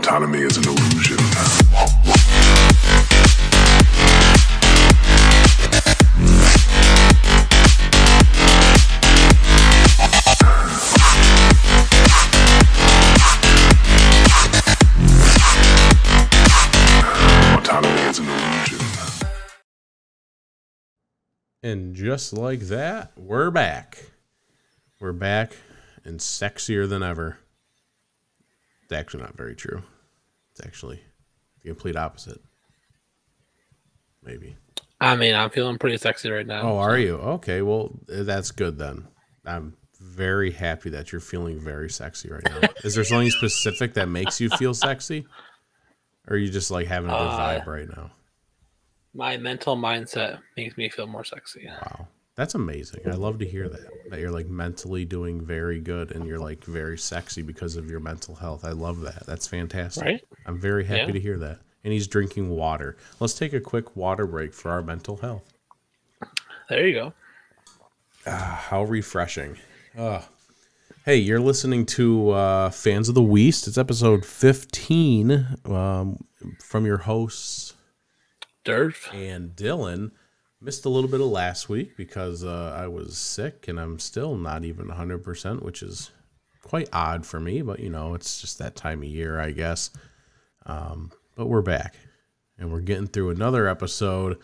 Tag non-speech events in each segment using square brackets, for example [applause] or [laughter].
Autonomy is an illusion. And just like that, we're back. We're back and sexier than ever. It's actually not very true. It's actually the complete opposite. Maybe. I mean, I'm feeling pretty sexy right now. Oh, are you? Okay, well, that's good then. I'm very happy that you're feeling very sexy right now. [laughs] Is there something specific that makes you feel sexy? Or are you just like having a good Uh, vibe right now? My mental mindset makes me feel more sexy. Wow. That's amazing. I love to hear that. That you're like mentally doing very good and you're like very sexy because of your mental health. I love that. That's fantastic. Right? I'm very happy Yeah. to hear that. And he's drinking water. Let's take a quick water break for our mental health. There you go. Ah, how refreshing. Ah. Hey, you're listening to uh, Fans of the Weast. It's episode 15 um, from your hosts Derf. and Dylan. Missed a little bit of last week because uh, I was sick and I'm still not even 100%, which is quite odd for me, but you know, it's just that time of year, I guess. Um, but we're back and we're getting through another episode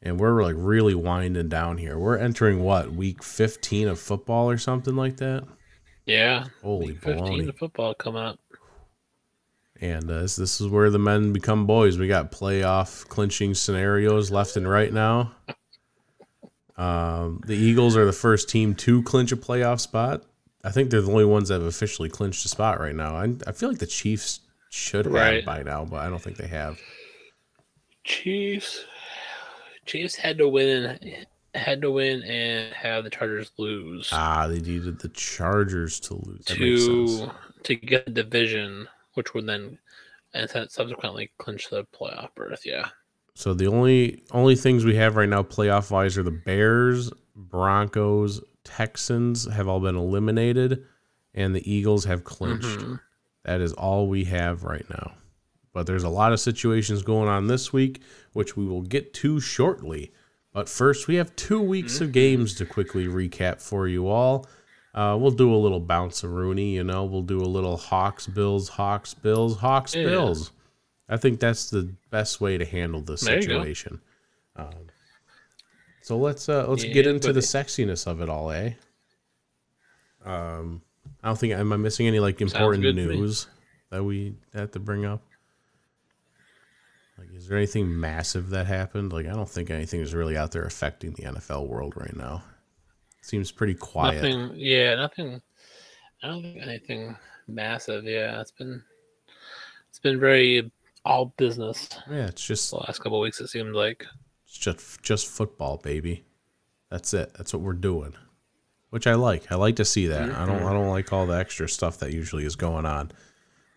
and we're like really winding down here. We're entering what, week 15 of football or something like that? Yeah. Holy Week 15 baloney. of football coming up. And uh, this, this is where the men become boys. We got playoff clinching scenarios left and right now. Um, the Eagles are the first team to clinch a playoff spot. I think they're the only ones that have officially clinched a spot right now. I, I feel like the Chiefs should have Right. by now, but I don't think they have. Chiefs. Chiefs had to win had to win and have the Chargers lose Ah, they needed the Chargers to lose. That to to get the division, which would then and then subsequently clinch the playoff berth. Yeah. So the only only things we have right now playoff wise are the Bears, Broncos, Texans have all been eliminated, and the Eagles have clinched. Mhm. That is all we have right now. But there's a lot of situations going on this week, which we will get to shortly. But first, we have two weeks of games to quickly recap for you all. Uh, we'll do a little bounce Rooney, you know. We'll do a little Hawks, Bills, Hawks, Bills, Hawks, Yeah. Bills. I think that's the best way to handle this There situation. Um, so let's uh, let's Yeah, get into the sexiness of it all, eh? Um, I don't think am I missing any like important good to me. news that we had to bring up. Like, is there anything massive that happened? Like, I don't think anything is really out there affecting the NFL world right now. Seems pretty quiet. Nothing. Yeah. Nothing. I don't think anything massive. Yeah. It's been it's been very all business Yeah, it's just the last couple weeks. It seemed like. it's just just football, baby. That's it. That's what we're doing. Which I like. I like to see that. I don't I don't like all the extra stuff that usually is going on.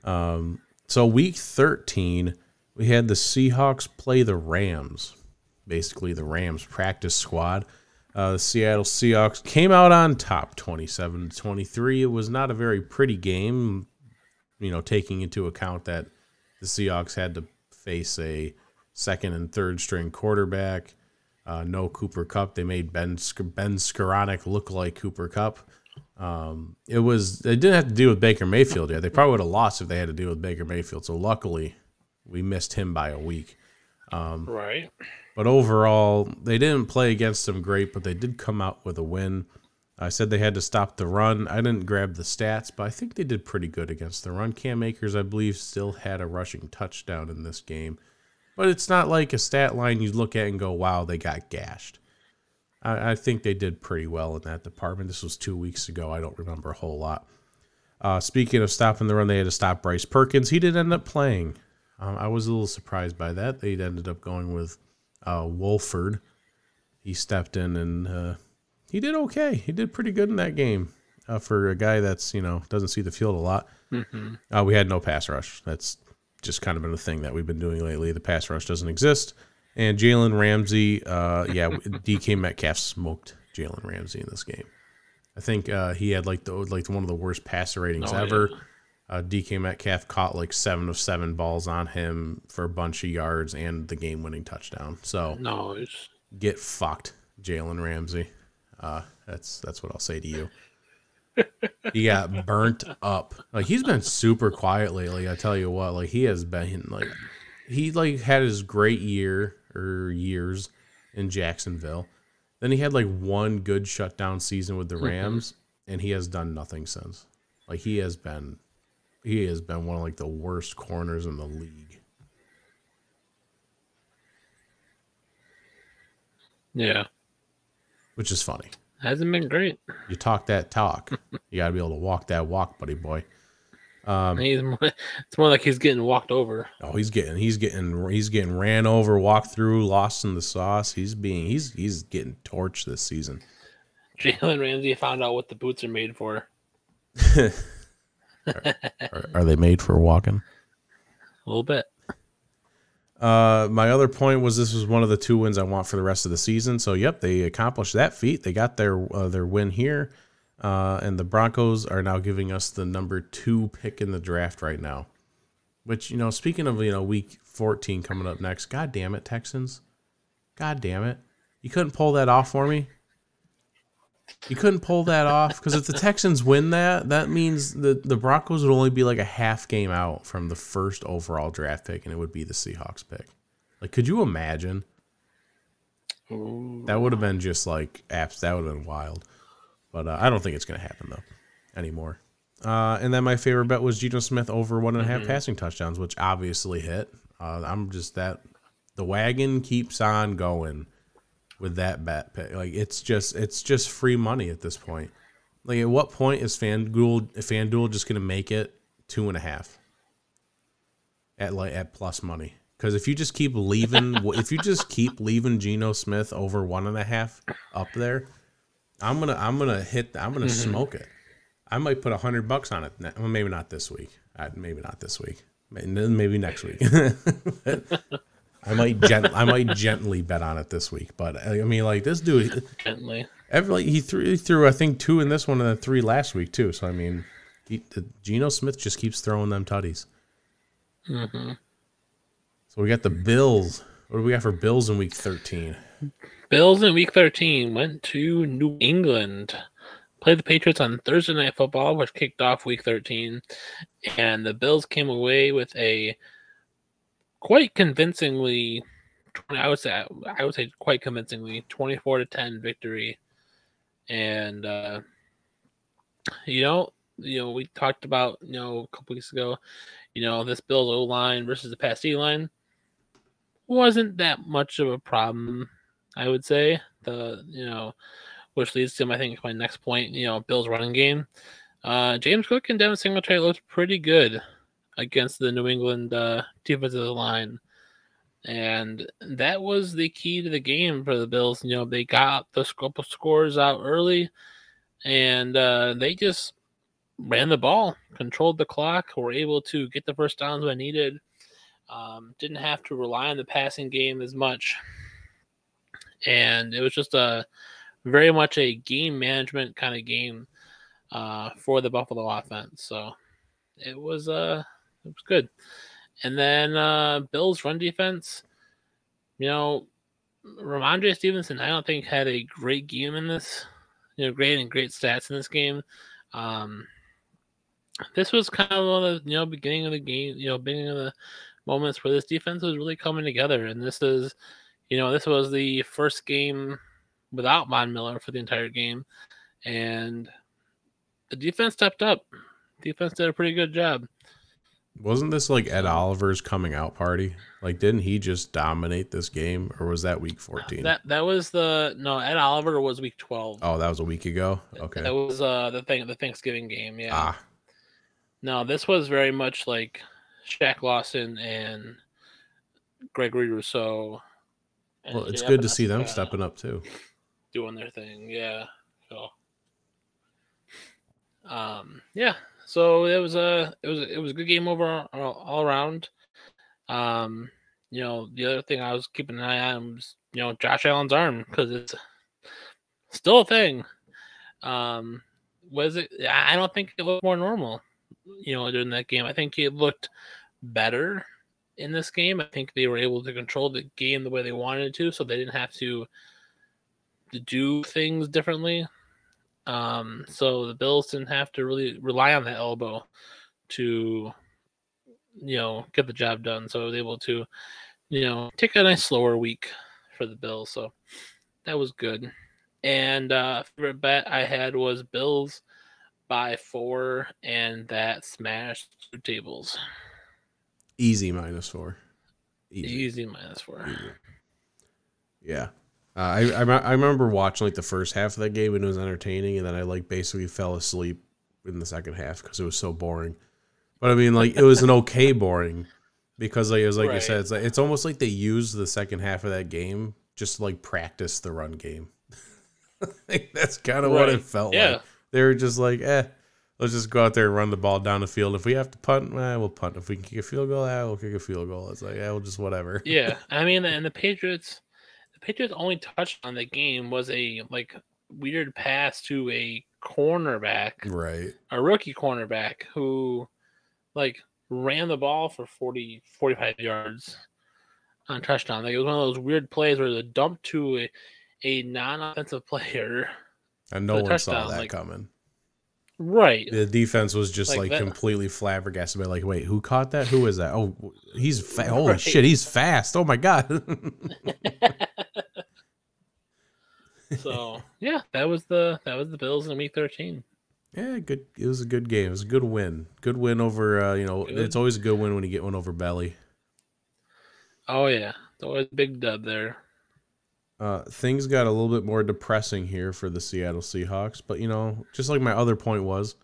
Um so week 13, we had the Seahawks play the Rams. Basically the Rams practice squad. Uh, the Seattle Seahawks came out on top 27 to 23. It was not a very pretty game, you know, taking into account that the Seahawks had to face a second and third string quarterback. Uh, no Cooper Kupp. They made Ben Ben Skowronek look like Cooper Kupp. Um, it was they didn't have to deal with Baker Mayfield yet. They probably would have lost if they had to deal with Baker Mayfield. So luckily, we missed him by a week. Right. But overall, they didn't play against them great, but they did come out with a win. I said they had to stop the run. I didn't grab the stats, but I think they did pretty good against the run. Cam Akers, I believe, still had a rushing touchdown in this game. But it's not like a stat line you look at and go, wow, they got gashed. I, I think they did pretty well in that department. This was two weeks ago. I don't remember a whole lot. Uh, speaking of stopping the run, they had to stop Bryce Perkins. He did end up playing. Um, I was a little surprised by that. They ended up going with uh, Wolford. He stepped in and uh, he did okay. He did pretty good in that game uh, for a guy that's you know doesn't see the field a lot. Uh, we had no pass rush. That's just kind of been a thing that we've been doing lately. The pass rush doesn't exist. And Jalen Ramsey, uh, yeah, [laughs] DK Metcalf smoked Jalen Ramsey in this game. I think uh, he had like the like one of the worst passer ratings Oh, ever. yeah. Uh, DK Metcalf caught like seven of seven balls on him for a bunch of yards and the game winning touchdown. So No, it's get fucked, Jalen Ramsey. Uh, that's that's what I'll say to you. [laughs] he got burnt up. Like he's been super quiet lately. I tell you what, like he has been like he like had his great year or years in Jacksonville. Then he had like one good shutdown season with the Rams, and he has done nothing since. Like he has been, he has been one of like the worst corners in the league. yeah. Which is funny. Hasn't been great. You talk that talk, [laughs] you got to be able to walk that walk, buddy boy. Um, He's more, it's more like he's getting walked over. Oh, he's getting he's getting he's getting ran over, walked through, lost in the sauce. He's being he's he's getting torched this season. Jalen Ramsey found out what the boots are made for. [laughs] Are, are they made for walking? A little bit. Uh, my other point was this was one of the two wins I want for the rest of the season. So, yep, they accomplished that feat. They got their uh, their win here, uh, and the Broncos are now giving us the number two pick in the draft right now. Which you know, speaking of you know week fourteen coming up next, god damn it, Texans, god damn it, you couldn't pull that off for me. You couldn't pull that off because if the Texans win that, that means the the Broncos would only be like a half game out from the first overall draft pick, and it would be the Seahawks pick. Like, could you imagine? Ooh. That would have been just like apps. That would have been wild. But uh, I don't think it's going to happen though anymore. Uh, and then my favorite bet was Geno Smith over one and a half passing touchdowns, which obviously hit. Uh, I'm just that the wagon keeps on going with that bet pick. Like it's just it's just free money at this point. Like at what point is FanDuel FanDuel just to make it two and a half at like at plus money? Because if you just keep leaving, [laughs] if you just keep leaving Geno Smith over one and a half up there, I'm gonna I'm gonna hit I'm gonna mm-hmm. smoke it. I might put a hundred bucks on it. Well, maybe not this week. Maybe not this week. Maybe next week. [laughs] [laughs] I might gent I might gently bet on it this week. But I mean, like this dude, Gently. every like, he threw he threw I think two in this one and then three last week too. So I mean, he, Geno Smith just keeps throwing them tutties. hmm So we got the Bills. What do we got for Bills in week thirteen? Bills in week 13 went to New England. Played the Patriots on Thursday Night Football, which kicked off week 13. And the Bills came away with a quite convincingly, I would say, I would say quite convincingly, 24 to 10 victory. And, uh, you know, you know, we talked about, you know, a couple weeks ago, you know, this Bills O line versus the pass D line wasn't that much of a problem I would say the you know, which leads to I think my next point. You know, Bills running game. Uh, James Cook and Devin Singletary looked pretty good against the New England uh, defensive line, and that was the key to the game for the Bills. You know, they got the of scores out early, and uh, they just ran the ball, controlled the clock, were able to get the first downs when needed. Um, didn't have to rely on the passing game as much and it was just a very much a game management kind of game uh, for the Buffalo offense. So it was uh it was good. And then uh Bills run defense, you know, Rhamondre Stevenson, I don't think had a great game in this, you know, great and great stats in this game. Um this was kind of one of the you know beginning of the game, you know, beginning of the moments where this defense was really coming together. And this is you know, this was the first game without Von Miller for the entire game, and the defense stepped up. Defense did a pretty good job. Wasn't this like Ed Oliver's coming out party? Like, didn't he just dominate this game, or was that week fourteen? That that was the no Ed Oliver was week twelve. oh, that was a week ago. Okay. That was uh the thing the Thanksgiving game. Yeah. Ah, No, this was very much like Shaq Lawson and Gregory Rousseau. and well, it's Jay good to see them stepping up too. doing their thing. Yeah. So um yeah. So it was a it was it was a good game over all, all around. Um you know, the other thing I was keeping an eye on was, you know, Josh Allen's arm because it's still a thing. Um was it I I don't think it looked more normal. you know, during that game. I think it looked better in this game. I think they were able to control the game the way they wanted to, so they didn't have to, to do things differently. Um, so the Bills didn't have to really rely on that elbow to, you know, get the job done. So I was able to, you know, take a nice slower week for the Bills. So that was good. And uh favorite bet I had was Bills by four, and that smashed two tables. Easy minus four. Easy. Easy minus four. Easy. Yeah. Uh, I, I I remember watching like the first half of that game and it was entertaining, and then I like basically fell asleep in the second half because it was so boring. But I mean, like it was an okay boring because like it was like you Right. said, it's like it's almost like they used the second half of that game just to like practice the run game. [laughs] Like, that's kind of what it felt Yeah. like. They were just like, eh, let's just go out there and run the ball down the field. If we have to punt, eh, we'll punt. If we can kick a field goal, eh, we'll kick a field goal. It's like, yeah, we'll just whatever. yeah, [laughs] I mean, and the Patriots, Patriots' only touch on the game was a like weird pass to a cornerback, Right. a rookie cornerback who like ran the ball for 40, 45 yards on touchdown. Like it was one of those weird plays where the dump to a, a non-offensive [laughs] player. And no one saw that like- coming. Right. The defense was just Like like, that- completely flabbergasted by like, wait, who caught that? Who is that? Oh, he's fa- [laughs] holy Right. shit, he's fast. Oh my god. [laughs] [laughs] so yeah, that was the that was the Bills in week thirteen. yeah, good. It was a good game. It was a good win. Good win over. Uh, you know, Good. it's always a good win when you get one over Belly. Oh yeah, it's always a big dub there. Uh, things got a little bit more depressing here for the Seattle Seahawks, but you know, just like my other point was,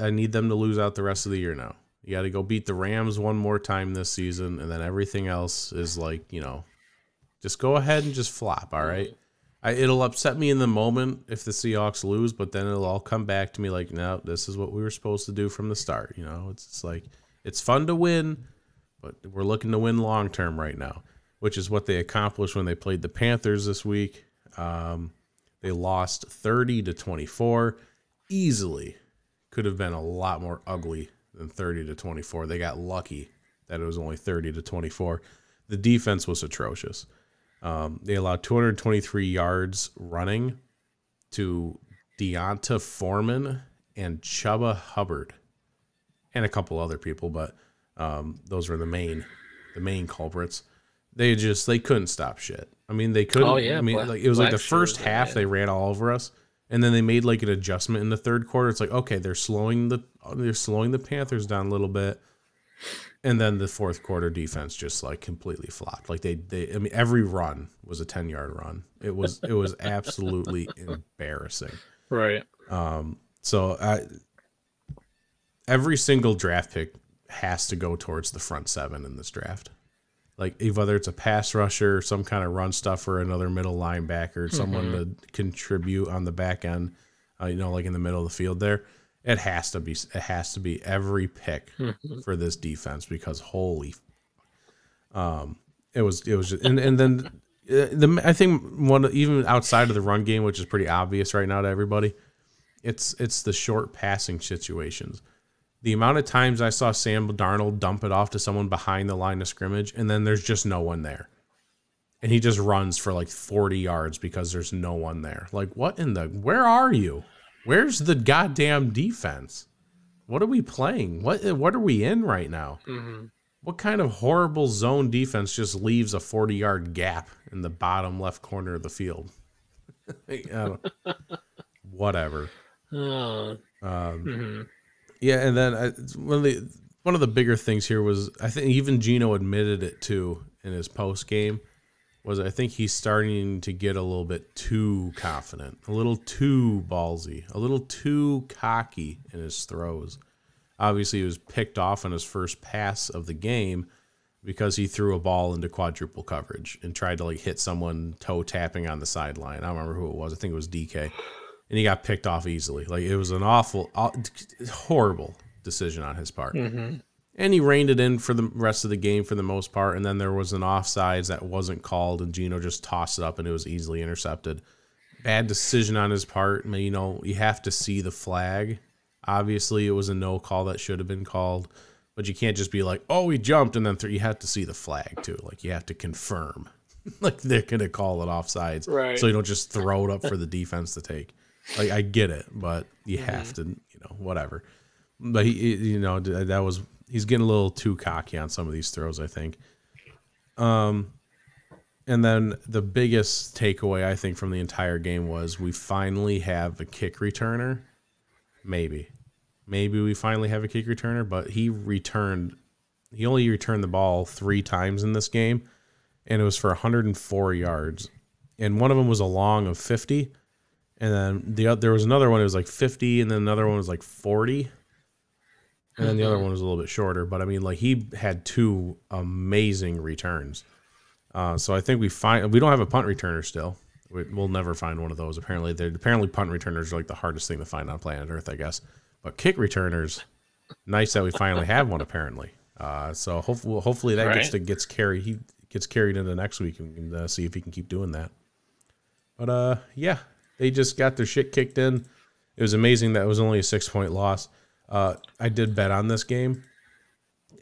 I- need them to lose out the rest of the year now. You got to go beat the Rams one more time this season, and then everything else is like, you know, just go ahead and just flop. All right. I, it'll upset me in the moment if the Seahawks lose, but then it'll all come back to me like, no, this is what we were supposed to do from the start. You know, it's just like it's fun to win, but we're looking to win long term right now, which is what they accomplished when they played the Panthers this week. Um, they lost 30 to 24 easily. Could have been a lot more ugly than 30 to 24. They got lucky that it was only 30 to 24. The defense was atrocious. Um, they allowed 223 yards running to D'Onta Foreman and Chuba Hubbard, and a couple other people, but um, those were the main, the main culprits. They just they couldn't stop shit. I mean, they couldn't. Oh, yeah, I mean, Black- like it was like the first half they ran all over us, and then they made like an adjustment in the third quarter. It's like okay, they're slowing the they're slowing the Panthers down a little bit, and then the fourth quarter defense just like completely flopped. Like they they I mean every run was a ten yard run. It was it was [laughs] absolutely embarrassing. Right. Um, so I, every single draft pick has to go towards the front seven in this draft. Like whether it's a pass rusher, some kind of run stuffer, another middle linebacker, someone to contribute on the back end, uh, you know, like in the middle of the field there. It has to be. It has to be every pick for this defense because holy, um, it was it was just, and and then uh, the I think one even outside of the run game, which is pretty obvious right now to everybody, it's it's the short passing situations. The amount of times I saw Sam Darnold dump it off to someone behind the line of scrimmage, and then there's just no one there, and he just runs for like 40 yards because there's no one there. Like, what in the? Where are you? Where's the goddamn defense? What are we playing? What what are we in right now? hmm What kind of horrible zone defense just leaves a 40 yard gap in the bottom left corner of the field? [laughs] [laughs] Whatever. Oh. Um, mhm. Yeah, and then I, one of the one of the bigger things here was I think even Geno admitted it too in his post game was I think he's starting to get a little bit too confident, a little too ballsy, a little too cocky in his throws. Obviously, he was picked off on his first pass of the game because he threw a ball into quadruple coverage and tried to like hit someone toe tapping on the sideline. I don't remember who it was. I think it was DK, and he got picked off easily. Like it was an awful, horrible decision on his part. Mhm. And he reined it in for the rest of the game for the most part. And then there was an offsides that wasn't called, and Geno just tossed it up, and it was easily intercepted. Bad decision on his part. I mean, You know, you have to see the flag. Obviously, it was a no call that should have been called, but you can't just be like, "Oh, he jumped," and then th- you have to see the flag too. Like you have to confirm, [laughs] like they're gonna call it offsides, Right. So you don't just throw it up for the defense to take. Like I get it, but you have to, you know, whatever. But he, he- you know, that was he's getting a little too cocky on some of these throws. I think. Um, and then the biggest takeaway I think from the entire game was we finally have a kick returner. Maybe, maybe we finally have a kick returner, but he returned. He only returned the ball three times in this game, and it was for 104 yards, and one of them was a long of 50, and then the there was another one. It was like 50, and then another one was like 40, and then the other one was a little bit shorter. But I mean, like he had two amazing returns. Uh, so I think we find we don't have a punt returner still. We, we'll never find one of those. Apparently, they're apparently punt returners are like the hardest thing to find on planet Earth, I guess. But kick returners, nice that we finally have one. Apparently, uh, so hopefully, hopefully that gets to gets carried. He gets carried into next week and uh, see if he can keep doing that. But uh, yeah, they just got their shit kicked in. It was amazing that it was only a six point loss. Uh, I did bet on this game,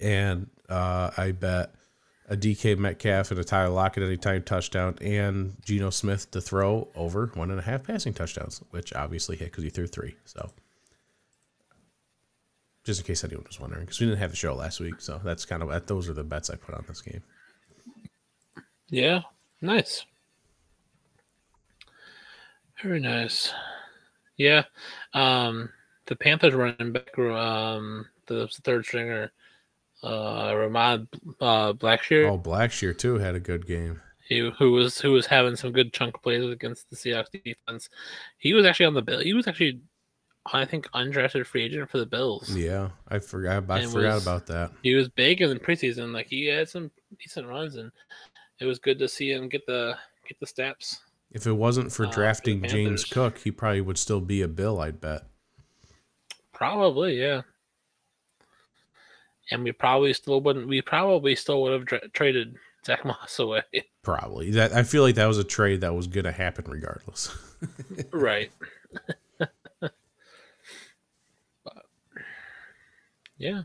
and uh, I bet a DK Metcalf and a Tyler Lockett anytime touchdown, and Geno Smith to throw over one and a half passing touchdowns, which obviously hit because he threw three. So, just in case anyone was wondering, because we didn't have the show last week, so that's kind of. Those are the bets I put on this game. Yeah, nice. Very nice. Yeah, um, the Panthers running back, um, the third stringer, uh, Raheem uh, Blackshear, Oh, Blackshear too had a good game. he, who was who was having some good chunk plays against the Seahawks defense. He was actually on the bill. He was actually, I think, undrafted free agent for the Bills. Yeah, I forgot. I And forgot was- about that. He was big in the preseason. Like he had some decent runs, and it was good to see him get the get the steps. If it wasn't for Uh, for drafting James Cook, he probably would still be a Bill. I'd bet. Probably, yeah. And we probably still wouldn't. We probably still would have dra- traded Zach Moss [laughs] away. Probably that. I feel like that was a trade that was going to happen regardless. [laughs] right. but, yeah.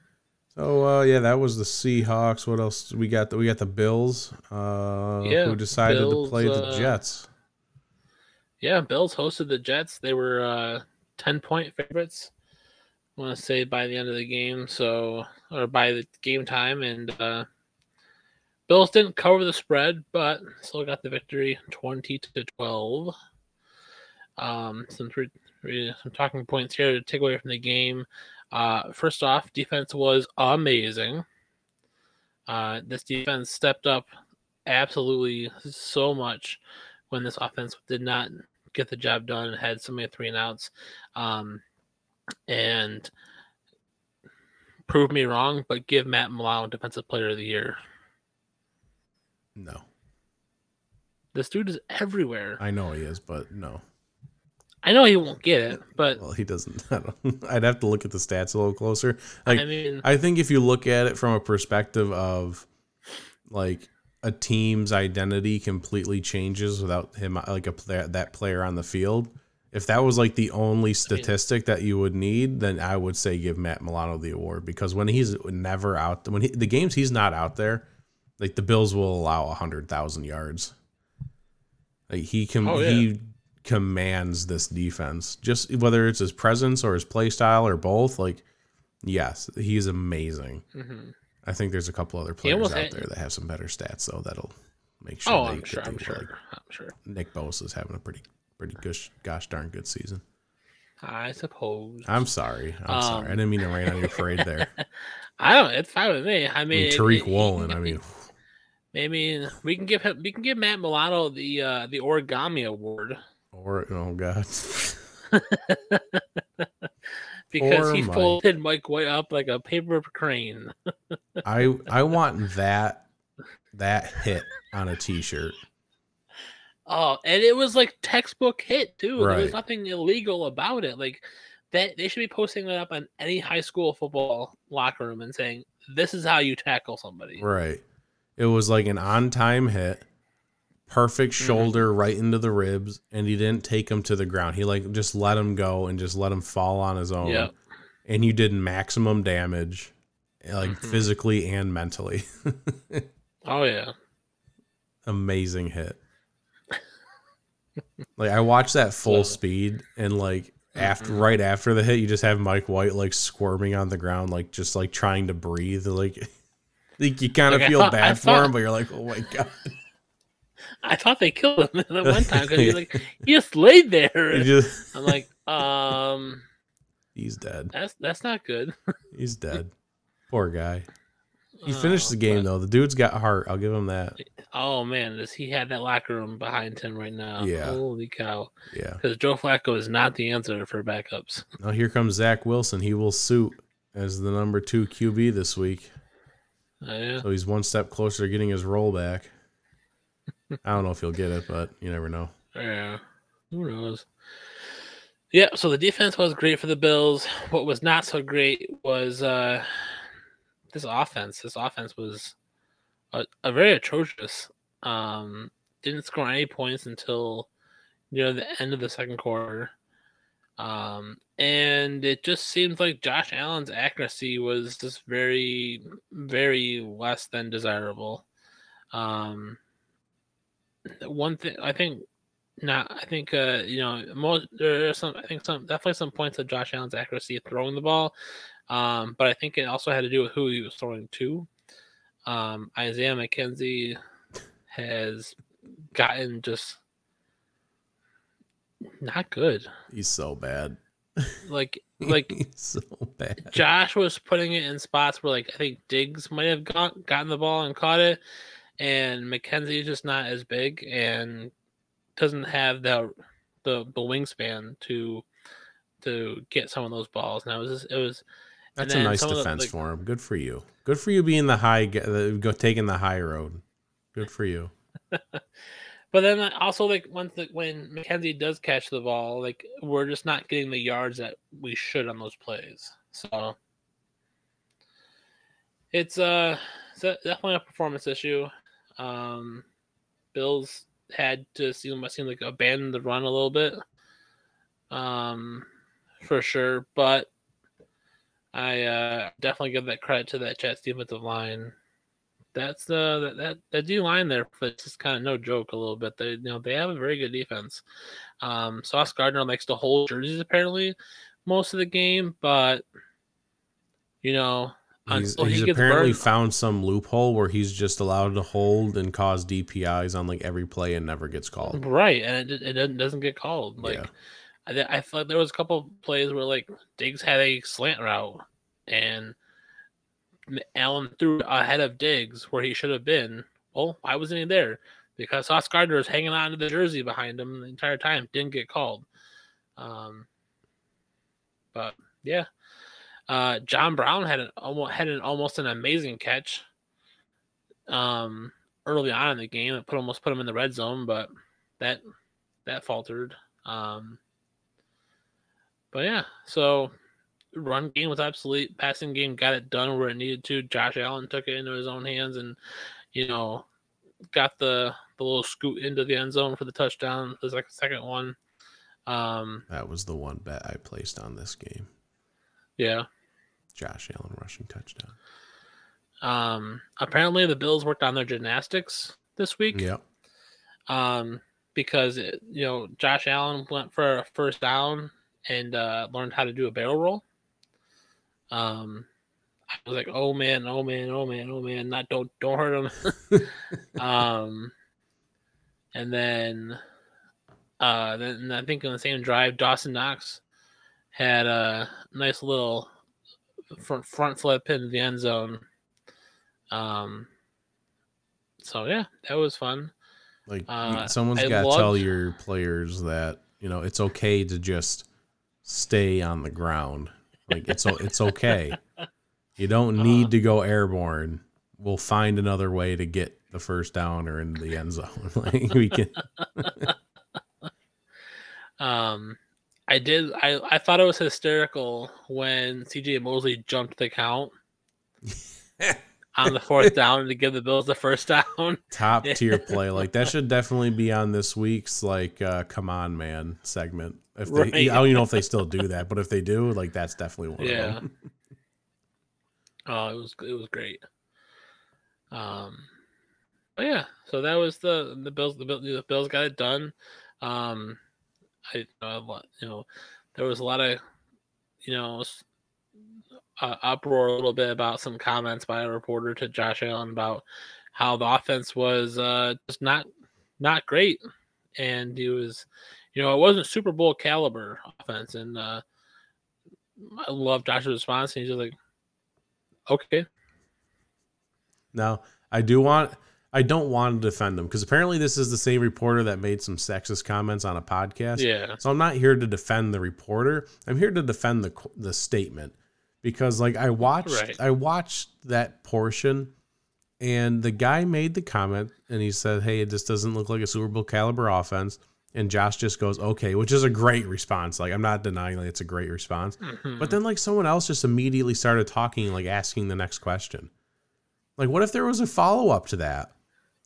So uh, yeah, that was the Seahawks. What else we got? We got the Bills. Uh, Yeah, who decided Bills, to play the uh, Jets? Yeah. Bills hosted the Jets. They were uh, ten point favorites. I want to say by the end of the game, so or by the game time, and uh, Bills didn't cover the spread, but still got the victory, twenty to twelve. Um, some pre- re- some talking points here to take away from the game. Uh, first off, defense was amazing. Uh, this defense stepped up absolutely so much when this offense did not get the job done and had so many three and outs. Um, and prove me wrong, but give Matt Milano Defensive Player of the Year. No, This dude is everywhere. I know he is, but no. I know he won't get it, but Well, he doesn't. [laughs] I don't, I'd have to look at the stats a little closer. Like I mean, I think if you look at it from a perspective of like a team's identity completely changes without him like a player that player on the field. If that was like the only statistic that you would need, then I would say give Matt Milano the award because when he's never out, when he, the games he's not out there, like the Bills will allow a hundred thousand yards. Like he can, Oh, yeah. he commands this defense. Just whether it's his presence or his play style or both, like yes, he's amazing. mhm. I think there's a couple other players out there that have some better stats, though. That'll make sure. oh, they I'm sure, I'm sure, I'm sure. Nick Bosa's having a pretty, pretty gosh, gosh darn good season. I suppose. I'm sorry. I'm sorry. I Um, didn't mean to rain on your parade there. [laughs] I don't. It's fine with me. I I mean, mean, Tariq Woolen. I mean, [laughs] I mean, we can give him. We can give Matt Milano the uh, the origami award or oh god, [laughs] because he Mike. folded Mike White up like a paper crane. I I [laughs] want that that hit on a T-shirt. Oh, and it was like textbook hit too. There was nothing illegal about it. Like that, they should be posting that up on any high school football locker room and saying, "This is how you tackle somebody." Right. It was like an on-time hit, perfect Mm-hmm. shoulder right into the ribs, and he didn't take him to the ground. He like just let him go and just let him fall on his own. Yeah. and you did maximum damage, like Mhm. physically and mentally. [laughs] Oh yeah. Amazing hit. like I watched that full it. speed, and like after Mhm. right after the hit, you just have Mike White like squirming on the ground, like just like trying to breathe. Like, [laughs] like you kind of Like, feel thought- I bad for thought- him, but you're like, oh my god, I thought they killed him [laughs] that one time because he's like [laughs] he just laid there. Just- [laughs] I'm like, um, he's dead. that's that's not good. He's dead. Poor guy. He finished Oh, the game but- though. The dude's got heart. I'll give him that. Oh man, does he had that locker room behind him right now? Yeah. Holy cow! Yeah. Because Joe Flacco is not the answer for backups. Now here comes Zach Wilson. He will suit as the number two QB this week. Oh, yeah. So he's one step closer to getting his role back. I don't know if he'll get it, but you never know. Yeah. Who knows? Yeah, so the defense was great for the Bills. What was not so great was uh this offense. This offense was a, a very atrocious. Um didn't score any points until near the end of the second quarter. Um and it just seems like Josh Allen's accuracy was just very very less than desirable. Um one thing I think not I think uh you know most there are some I think some definitely some points of Josh Allen's accuracy throwing the ball. Um but I think it also had to do with who he was throwing to. Um Isaiah McKenzie has gotten just not good. He's so bad. Like [laughs] like so bad. Josh was putting it in spots where like I think Diggs might have got, gotten the ball and caught it, and McKenzie is just not as big and doesn't have the the, the wingspan to to get some of those balls. Now it was just, it was That's a nice of the, defense like- for him. Good for you. Good for you being the high, go taking the high road. Good for you. [laughs] But then also like once the, when McKenzie does catch the ball, like we're just not getting the yards that we should on those plays. So it's uh it's definitely a performance issue. Um, Bills had to seem seem like abandon the run a little bit, um, for sure. But I uh, definitely give that credit to that Jets defensive line that's uh that that, that D line there, but it's just kind of no joke a little bit. They you know they have a very good defense. Um, Sauce Gardner likes to hold jerseys apparently most of the game, but you know He's, until he's gets apparently burned- found some loophole where he's just allowed to hold and cause DPIs on like every play and never gets called. right, and it, it doesn't- get called. Like Yeah. I, th- I thought there was a couple plays where like Diggs had a slant route and Allen threw ahead of Diggs where he should have been. Well, why wasn't he there? Because Sauce Gardner was hanging on to the jersey behind him the entire time, didn't get called. Um, but yeah, uh, John Brown had an almost had an almost an amazing catch. Um, early on in the game, it put almost put him in the red zone, but that that faltered. Um, but yeah, so run game was obsolete. Passing game got it done where it needed to. Josh Allen took it into his own hands and you know got the the little scoot into the end zone for the touchdown. The like second one. Um, That was the one bet I placed on this game. yeah. Josh Allen rushing touchdown. Um, apparently the Bills worked on their gymnastics this week. Yep. um, because it, you know Josh Allen went for a first down and uh, learned how to do a barrel roll. Um, I was like, oh man, oh man, oh man, oh man, not don't don't hurt him. [laughs] um, and then, uh, then I think on the same drive, Dawson Knox had a nice little front front flip into the end zone. Um, so yeah, that was fun. Like Uh, someone's got to tell your players that you know it's okay to just stay on the ground. Like it's [laughs] it's okay. You don't Uh-huh. need to go airborne. We'll find another way to get the first down or in the end zone. [laughs] like we can. [laughs] Um, I did. I I thought it was hysterical when CJ Mosley jumped the count. [laughs] on the fourth down to give the Bills the first down. [laughs] Top tier play. Like that should definitely be on this week's like uh come on man segment. If they Right. I don't even know if they still do that, but if they do, like that's definitely one Yeah. of them. Oh, it was it was great. Um, but yeah, so that was the the Bills. The, Bill- the Bills got it done. Um, I uh, you know there was a lot of you know uh, uproar a little bit about some comments by a reporter to Josh Allen about how the offense was uh, just not not great, and he was you know it wasn't Super Bowl caliber offense, and uh, I love Josh's response. And he's just like, okay, Now, I do want I don't want to defend him because apparently this is the same reporter that made some sexist comments on a podcast. yeah, So I'm not here to defend the reporter. I'm here to defend the the statement because like I watched Right. I watched that portion and the guy made the comment and he said, "Hey, this doesn't look like a Super Bowl caliber offense." And Josh just goes, "Okay," which is a great response. Like I'm not denying that it's a great response. Mhm. But then like someone else just immediately started talking like asking the next question. Like what if there was a follow-up to that?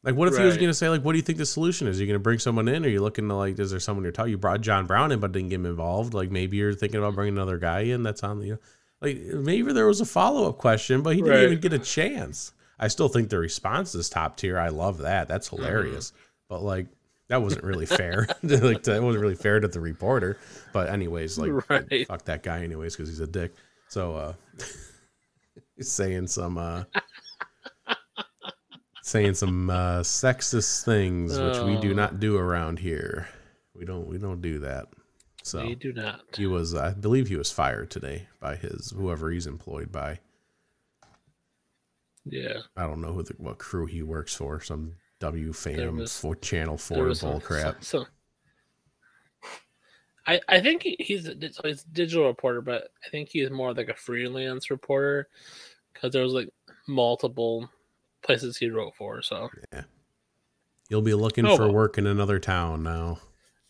Like what if he was going to say like what do you think the solution is? Are you going to bring someone in or are you looking to like is there someone you're talking you brought John Brown in but didn't get him involved? Like maybe you're thinking about bringing another guy in that's on the like maybe there was a follow-up question but he didn't Right. even get a chance. I still think the response is top tier. I love that. That's Mm-hmm. hilarious. But like that wasn't really fair. [laughs] like that wasn't really fair to the reporter. But anyways, like [laughs] Right. fuck that guy anyways because he's a dick. So uh [laughs] he's saying some uh saying some uh sexist things which we do Oh. not do around here. We don't we don't do that. So we do not. he was I believe he was fired today by his whoever he's employed by. Yeah, I don't know who the, what crew he works for. Some W fam was- for channel four bull crap. some- some- I I think he's a, so he's a digital reporter, but I think he's more like a freelance reporter because there was like multiple places he wrote for. So yeah, You'll be looking Oh, for well. work in another town now.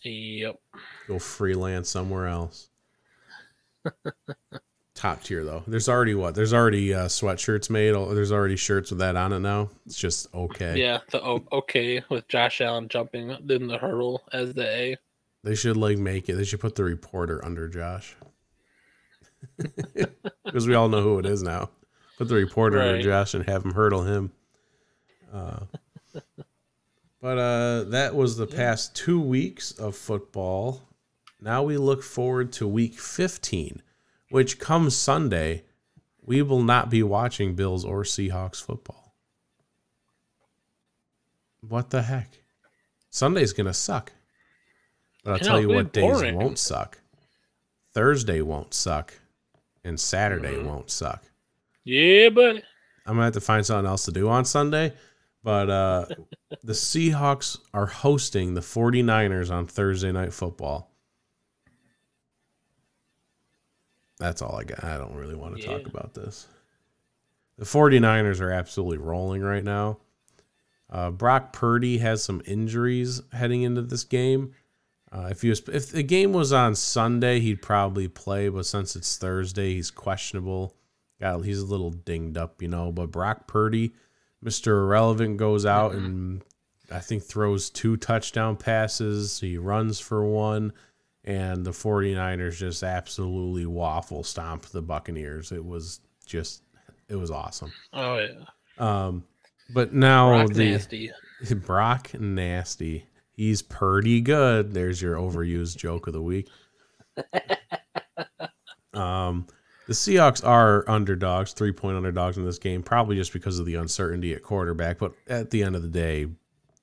yep, Go freelance somewhere else. [laughs] Top tier though. There's already what? There's already uh, sweatshirts made. Oh, There's already shirts with that on it now. It's just okay. yeah. The o- okay with Josh Allen jumping in the hurdle as the A. They should like make it. They should put the reporter under Josh. [laughs] Because we all know who it is now. Put the reporter under Josh and have him hurdle him. Uh, [laughs] but uh, that was the past two weeks of football. Now we look forward to week 15, which comes Sunday. We will not be watching Bills or Seahawks football. What the heck? Sunday's going to suck. But I'll tell you what be days boring. won't suck. Thursday won't suck. And Saturday Mhm. won't suck. Yeah, but I'm gonna have to find something else to do on Sunday. But uh, the Seahawks are hosting the 49ers on Thursday night football. That's all I got. I don't really want to talk about this. The 49ers are absolutely rolling right now. Uh, Brock Purdy has some injuries heading into this game. Uh, if he was, if the game was on Sunday, he'd probably play, but since it's Thursday, he's questionable. Got he's a little dinged up, you know. But Brock Purdy, Mister Irrelevant, goes out and I think throws two touchdown passes. He runs for one, and the 49ers just absolutely waffle stomp the Buccaneers. It was just, it was awesome. oh yeah, Um, but now Rock the nasty. [laughs] Brock Nasty. He's pretty good. There's your overused joke of the week. [laughs] Um, the Seahawks are underdogs, three point underdogs in this game, probably just because of the uncertainty at quarterback. But at the end of the day,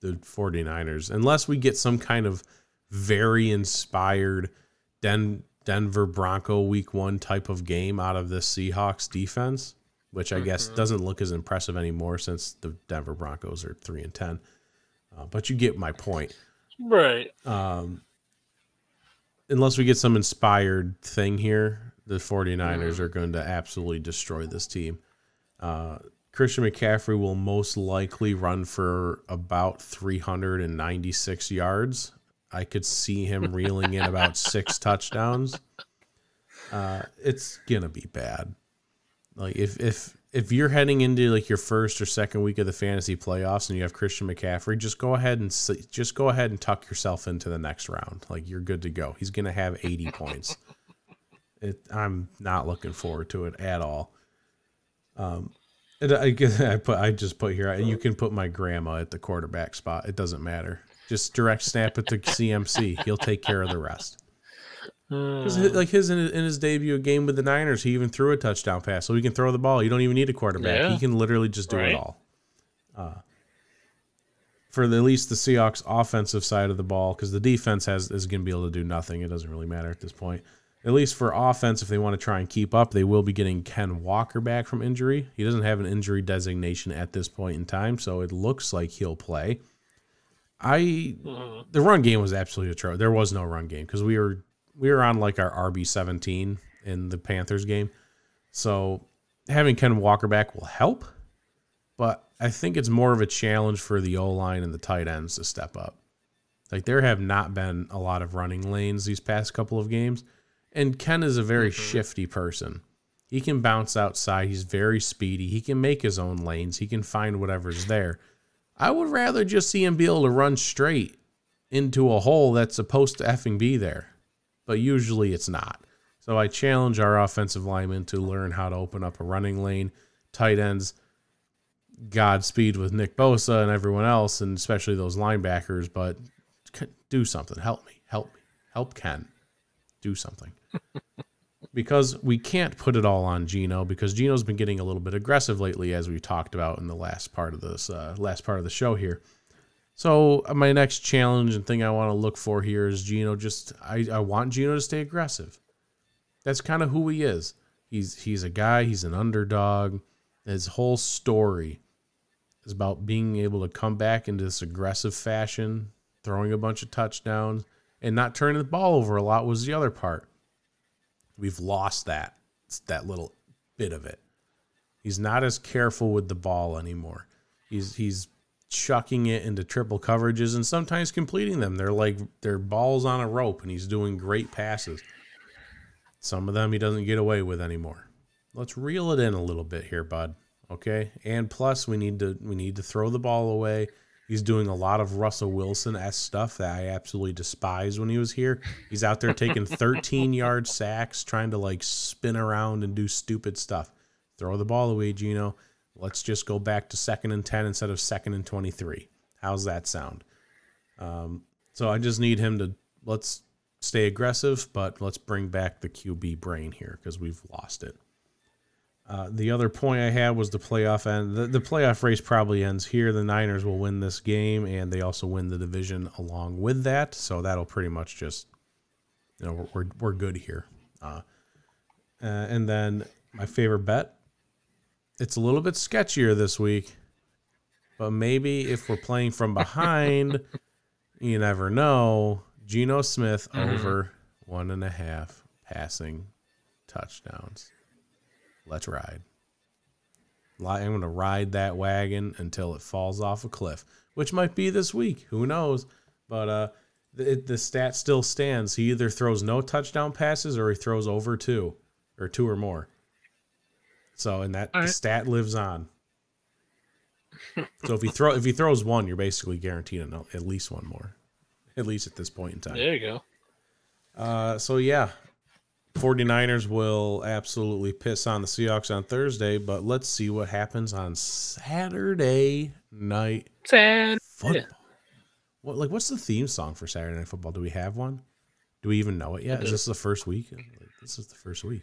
the 49ers, unless we get some kind of very inspired Den- Denver Bronco week one type of game out of the Seahawks defense, which I guess Mhm. doesn't look as impressive anymore since the Denver Broncos are 3 and 10. Uh, but you get my point Right. um, unless we get some inspired thing here, the 49ers are going to absolutely destroy this team. Uh, Christian McCaffrey will most likely run for about 396 yards. I could see him reeling in about [laughs] six touchdowns. Uh, it's going to be bad. Like if if if you're heading into like your first or second week of the fantasy playoffs and you have Christian McCaffrey, just go ahead and just go ahead and tuck yourself into the next round. Like you're good to go. He's gonna have 80 points. It, I'm not looking forward to it at all. Um, I guess [laughs] I put I just put here. You can put my grandma at the quarterback spot. It doesn't matter. Just direct snap it to CMC. He'll take care of the rest. Uh, like his in, his in his debut game with the Niners, he even threw a touchdown pass, so he can throw the ball. You don't even need a quarterback; Yeah. he can literally just do Right. it all. Uh, for the, at least the Seahawks offensive side of the ball, because the defense has is going to be able to do nothing. It doesn't really matter at this point. At least for offense, if they want to try and keep up, they will be getting Ken Walker back from injury. He doesn't have an injury designation at this point in time, so it looks like he'll play. I the run game was absolutely atrocious. There was no run game because we were we were on like our RB seventeen in the Panthers game. So having Ken Walker back will help, but I think it's more of a challenge for the O line and the tight ends to step up. Like there have not been a lot of running lanes these past couple of games, and Ken is a very mm-hmm. shifty person. He can bounce outside. He's very speedy. He can make his own lanes. He can find whatever's there. I would rather just see him be able to run straight into a hole that's supposed to effing be there, but usually it's not. So I challenge our offensive linemen to learn how to open up a running lane. Tight ends, Godspeed with Nick Bosa and everyone else, and especially those linebackers. But do something. Help me. Help me. Help Ken. Do something. [laughs] because we can't put it all on Geno because Geno's been getting a little bit aggressive lately, as we talked about in the last part of this uh, last part of the show here. So uh, my next challenge and thing I want to look for here is Geno. Just I, I want Geno to stay aggressive. That's kind of who he is. He's he's a guy. He's an underdog. His whole story is about being able to come back into this aggressive fashion, throwing a bunch of touchdowns, and not turning the ball over a lot. Was the other part. We've lost that that little bit of it. He's not as careful with the ball anymore. He's he's chucking it into triple coverages and sometimes completing them. They're like they're balls on a rope and he's doing great passes. Some of them he doesn't get away with anymore. Let's reel it in a little bit here, bud. Okay? And plus we need to we need to throw the ball away. He's doing a lot of Russell Wilson s stuff that I absolutely despise when he was here. He's out there taking [laughs] 13 yard sacks, trying to like spin around and do stupid stuff. Throw the ball away, Geno. Let's just go back to second and 10 instead of second and 23. How's that sound? Um, so I just need him to let's stay aggressive, but let's bring back the QB brain here because we've lost it. Uh, the other point I had was the playoff end. The, the playoff race probably ends here. The Niners will win this game, and they also win the division along with that. So that'll pretty much just, you know, we're we're, we're good here. Uh, uh, and then my favorite bet. It's a little bit sketchier this week, but maybe if we're playing from behind, [laughs] you never know. Geno Smith Mhm. over one and a half passing touchdowns. Let's ride. I'm going to ride that wagon until it falls off a cliff, which might be this week. Who knows? But uh, the, the stat still stands. He either throws no touchdown passes or he throws over two or two or more. So, and that right. stat lives on. so if he throw if he throws one, you're basically guaranteed an- at least one more, at least at this point in time. there you go. Uh, so yeah, 49ers will absolutely piss on the Seahawks on Thursday, but let's see what happens on Saturday night Sad. football. What like what's the theme song for Saturday night football? Do we have one? Do we even know it yet? Is this the first week? Like, this is the first week.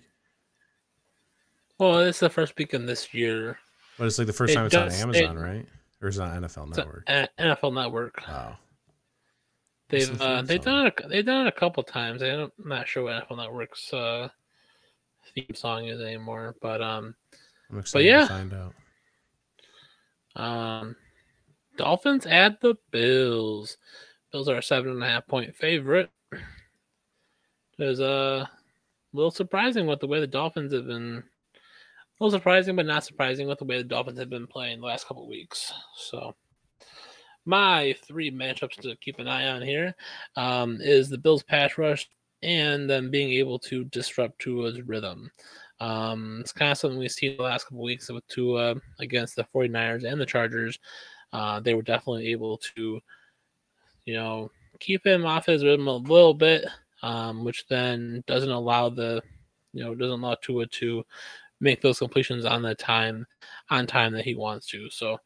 Well, it's the first weekend this year. But it's like the first It time it's does- on it- Amazon, right? Or is it on NFL Network? NFL Network. Wow. They've uh, they've done it. They've done it a couple times. I I'm not sure what NFL Network's uh, theme song is anymore, but um, I'm excited yeah. to find out. um, Dolphins at the Bills. Bills are a seven and a half point favorite. It was uh, a little surprising with the way the Dolphins have been. A little surprising, but not surprising with the way the Dolphins have been playing the last couple weeks. So, my three matchups to keep an eye on here um, is the Bills pass rush and them being able to disrupt Tua's rhythm. Um, it's kind of something we've seen the last couple weeks with Tua against the 49ers and the Chargers. Uh, they were definitely able to, you know, keep him off his rhythm a little bit, um, which then doesn't allow the, you know, doesn't allow Tua to make those completions on the time, on time that he wants to. So,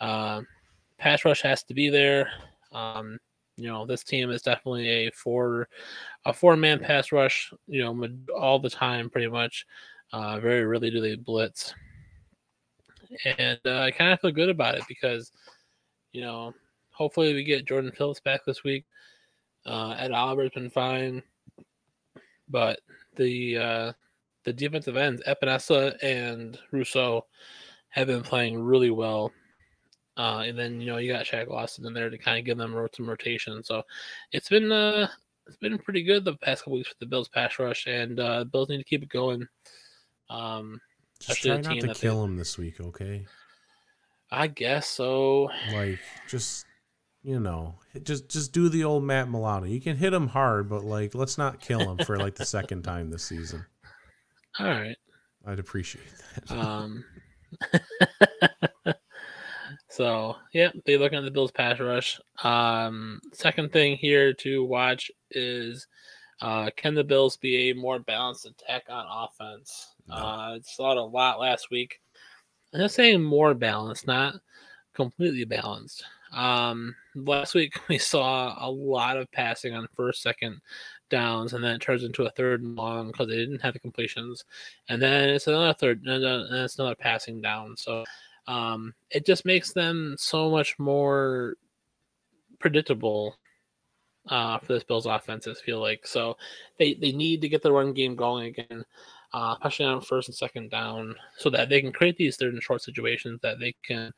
uh, pass rush has to be there. Um, you know, this team is definitely a four, a four man pass rush. You know, all the time, pretty much. Uh, very rarely do they blitz, and uh, I kind of feel good about it because, you know, hopefully we get Jordan Phillips back this week. Uh, Ed Oliver's been fine, but the uh, the defensive ends, Epenesa and Rousseau, have been playing really well. Uh, and then you know you got Shaq Lawson in there to kind of give them some rotation. So it's been uh, it's been pretty good the past couple weeks with the Bills pass rush, and uh, the Bills need to keep it going. Um, just try not to kill they, him this week, okay? I guess so. Like just you know, just just do the old Matt Milano. You can hit him hard, but like let's not kill him for like the second time this season. All right. I'd appreciate that. Um [laughs] [laughs] So yeah, they looking at the Bills pass rush. Um second thing here to watch is uh can the Bills be a more balanced attack on offense? No. Uh saw it a lot last week. I'm saying more balanced, not completely balanced. Um, last week [laughs] we saw a lot of passing on first, second downs, and then it turns into a third and long because they didn't have the completions, and then it's another third, and then it's another passing down. So um, it just makes them so much more predictable uh, for this Bills offense. I feel like so they they need to get the run game going again. Uh, especially on first and second down, so that they can create these third and short situations that they can,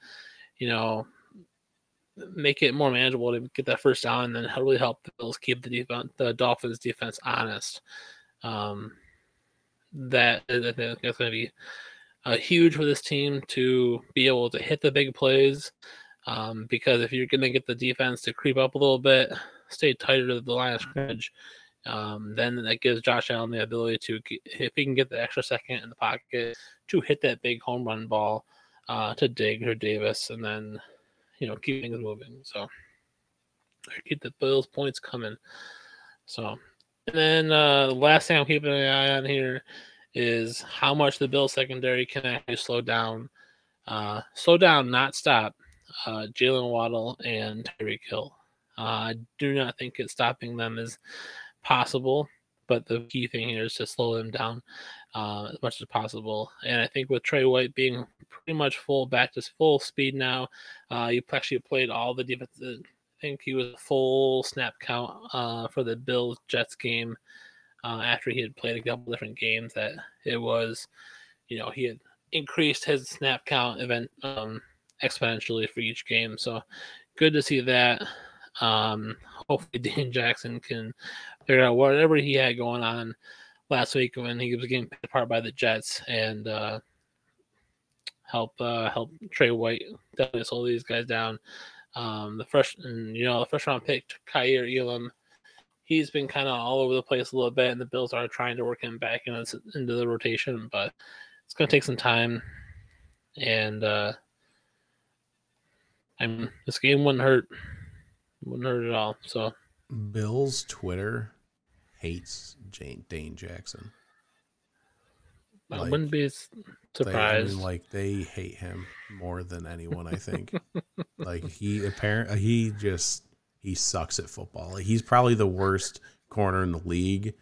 you know, make it more manageable to get that first down, and then really help the Bills keep the defense, the Dolphins defense honest. Um, that I think that's going to be uh, huge for this team to be able to hit the big plays. Um, because if you're going to get the defense to creep up a little bit, stay tighter to the line of scrimmage, um, then that gives Josh Allen the ability to, if he can get the extra second in the pocket, to hit that big home run ball uh, to Diggs or Davis, and then you know, keep things moving. So keep the Bills points coming. So and then uh, the last thing I'm keeping an eye on here is how much the Bills secondary can actually slow down, uh, slow down, not stop. Uh, Jaylen Waddle and Tyreek Hill. Uh, I do not think it's stopping them is possible, but the key thing here is to slow them down uh, as much as possible. And I think with Tre White being pretty much full back to full speed now, uh, you actually played all the defense. I think he was full snap count uh, for the Bills Jets game uh, after he had played a couple different games. That it was, you know, he had increased his snap count event um, exponentially for each game. So good to see that. Um, hopefully, [laughs] Dane Jackson can figure out whatever he had going on last week when he was getting picked apart by the Jets and uh, help uh, help Tre White definitely slow these guys down. Um, the first, and you know, the first round pick, Kaiir Elam, he's been kind of all over the place a little bit, and the Bills are trying to work him back in, into the rotation, but it's going to take some time. And uh, I'm this game wouldn't hurt, wouldn't hurt at all. So Bills Twitter hates Jane, Dane Jackson. I like, wouldn't be surprised. They, I mean, like they hate him more than anyone. I think. like he apparently he just he sucks at football. He's probably the worst corner in the league.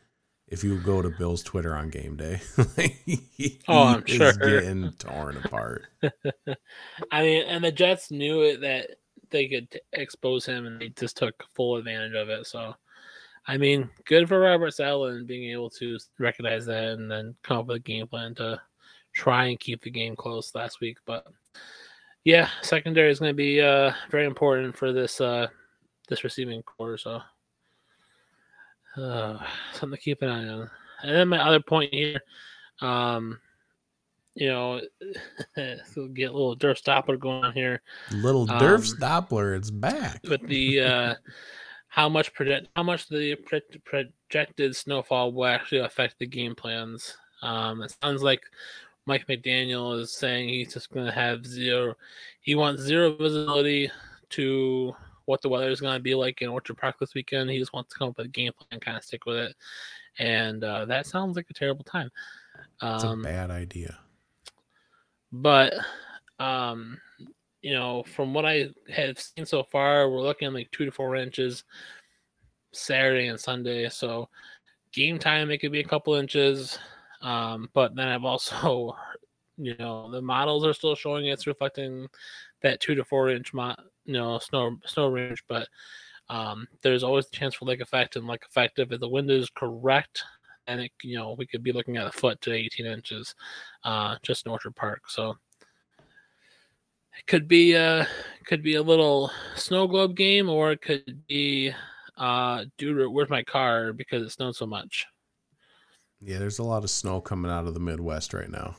If you go to Bill's Twitter on game day, [laughs] he, oh, I'm sure getting torn apart. [laughs] I mean, and the Jets knew it that they could expose him, and they just took full advantage of it. So I mean, good for Robert Saleh being able to recognize that and then come up with a game plan to try and keep the game close last week. But yeah, secondary is going to be uh, very important for this uh, this receiving corps. So uh, something to keep an eye on. And then my other point here, um, you know, [laughs] get a little Derf Doppler going on here. Little Derf um, Doppler, it's back with the. Uh, [laughs] how much project how much the projected snowfall will actually affect the game plans Um, it sounds like Mike McDaniel is saying he's just going to have zero. He wants zero visibility to what the weather is going to be like in Orchard Park this weekend. He just wants to come up with a game plan and kind of stick with it. And uh, that sounds like a terrible time. It's Um, a bad idea. but um you know from what i have seen so far we're looking at like two to four inches saturday and sunday so game time it could be a couple inches um but then i've also [laughs] you know the models are still showing it's reflecting that two to four inch mo- you know snow snow range but um there's always a chance for lake effect and lake effect if the wind is correct and it you know we could be looking at a foot to 18 inches uh just in orchard park so it could be uh could be a little snow globe game or it could be uh dude where's my car because it snowed so much Yeah, there's a lot of snow coming out of the Midwest right now.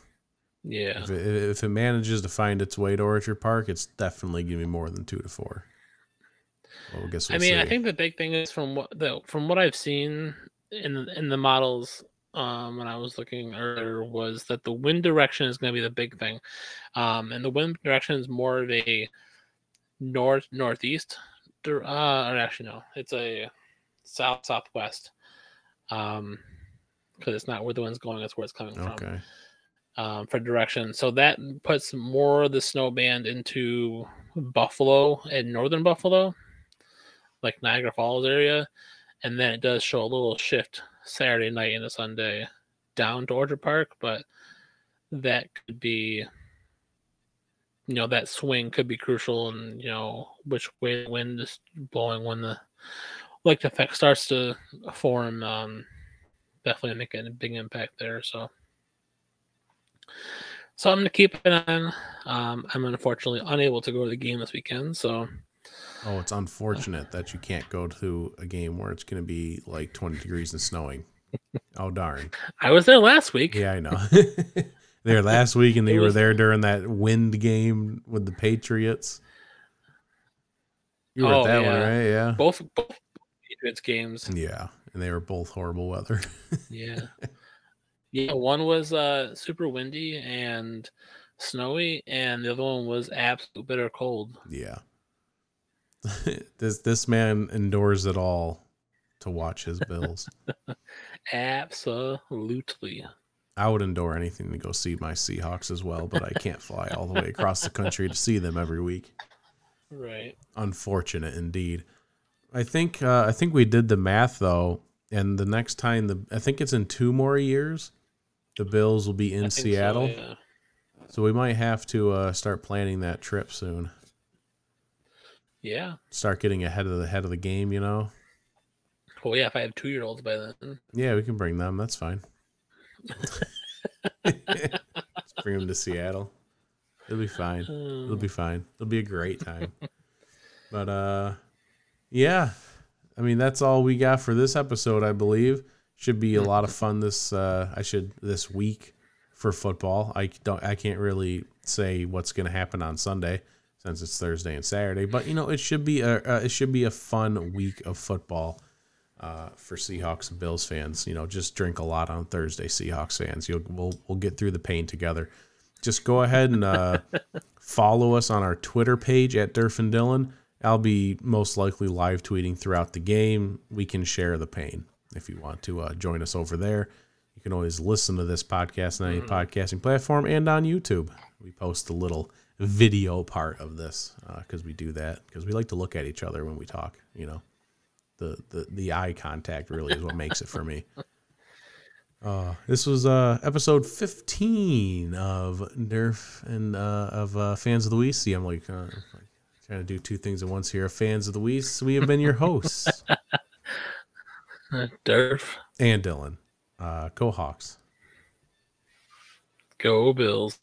Yeah If it, if it manages to find its way to Orchard Park, it's definitely going to be more than two to four. Well, I guess I we'll mean, I think the big thing is from what the from what I've seen in the- in the models um, when I was looking earlier was that the wind direction is going to be the big thing, um, and the wind direction is more of a north northeast. Uh, or actually, no, it's a south southwest. Um, because it's not where the wind's going; it's where it's coming from Okay. Um, for direction. So that puts more of the snow band into Buffalo and northern Buffalo, like Niagara Falls area. And then it does show a little shift Saturday night into Sunday down to Orchard Park, but that could be, you know, that swing could be crucial and, you know, which way the wind is blowing when the like effect starts to form. Um, definitely making a big impact there. So. So I'm gonna keep an eye on. Um, I'm unfortunately unable to go to the game this weekend, so Oh, it's unfortunate that you can't go to a game where it's going to be like 20 degrees and snowing. Oh, darn. I was there last week. Yeah, I know. [laughs] They were there last week, and It they were there during that wind game with the Patriots. You were Oh, at that one, yeah. right? Yeah. Both both Patriots games. Yeah, and they were both horrible weather. [laughs] Yeah. Yeah, one was uh super windy and snowy, and the other one was absolute bitter cold. yeah. [laughs] this this man endures it all to watch his Bills. [laughs] Absolutely. I would endure anything to go see my Seahawks as well, but I can't fly all the way across the country to see them every week. Right. Unfortunate indeed. I think uh, I think we did the math though, and the next time the I think it's in two more years, the Bills will be in think so, Seattle. yeah. So we might have to uh, start planning that trip soon. Yeah. Start getting ahead of the head of the game, you know. Well, yeah. If I have two year olds by then, Yeah, we can bring them. That's fine. Let's bring them to Seattle. It'll be fine. It'll be fine. It'll be a great time. but uh, yeah. I mean, that's all we got for this episode. I believe should be a lot of fun this. Uh, I should this week for football. I don't. I can't really say what's going to happen on Sunday since it's Thursday and Saturday. But you know, it should be a. Uh, it should be a fun week of football uh, for Seahawks and Bills fans. You know, just drink a lot on Thursday, Seahawks fans. You'll we'll we'll get through the pain together. Just go ahead and uh, [laughs] follow us on our Twitter page at Derf and Dylan. I'll be most likely live tweeting throughout the game. We can share the pain if you want to uh, join us over there. You can always listen to this podcast on any podcasting platform and on YouTube. We post a little video part of this because we do that because we like to look at each other when we talk. You know the, the the eye contact really is what makes it for me. [laughs] Uh, this was uh, episode 15 of Nerf and uh, of uh, Fans of the Week. See, I'm like, uh, like trying to do two things at once here. Fans of the Week. We have been your [laughs] hosts Derf, and Dylan. Uh, go Hawks. go Bills.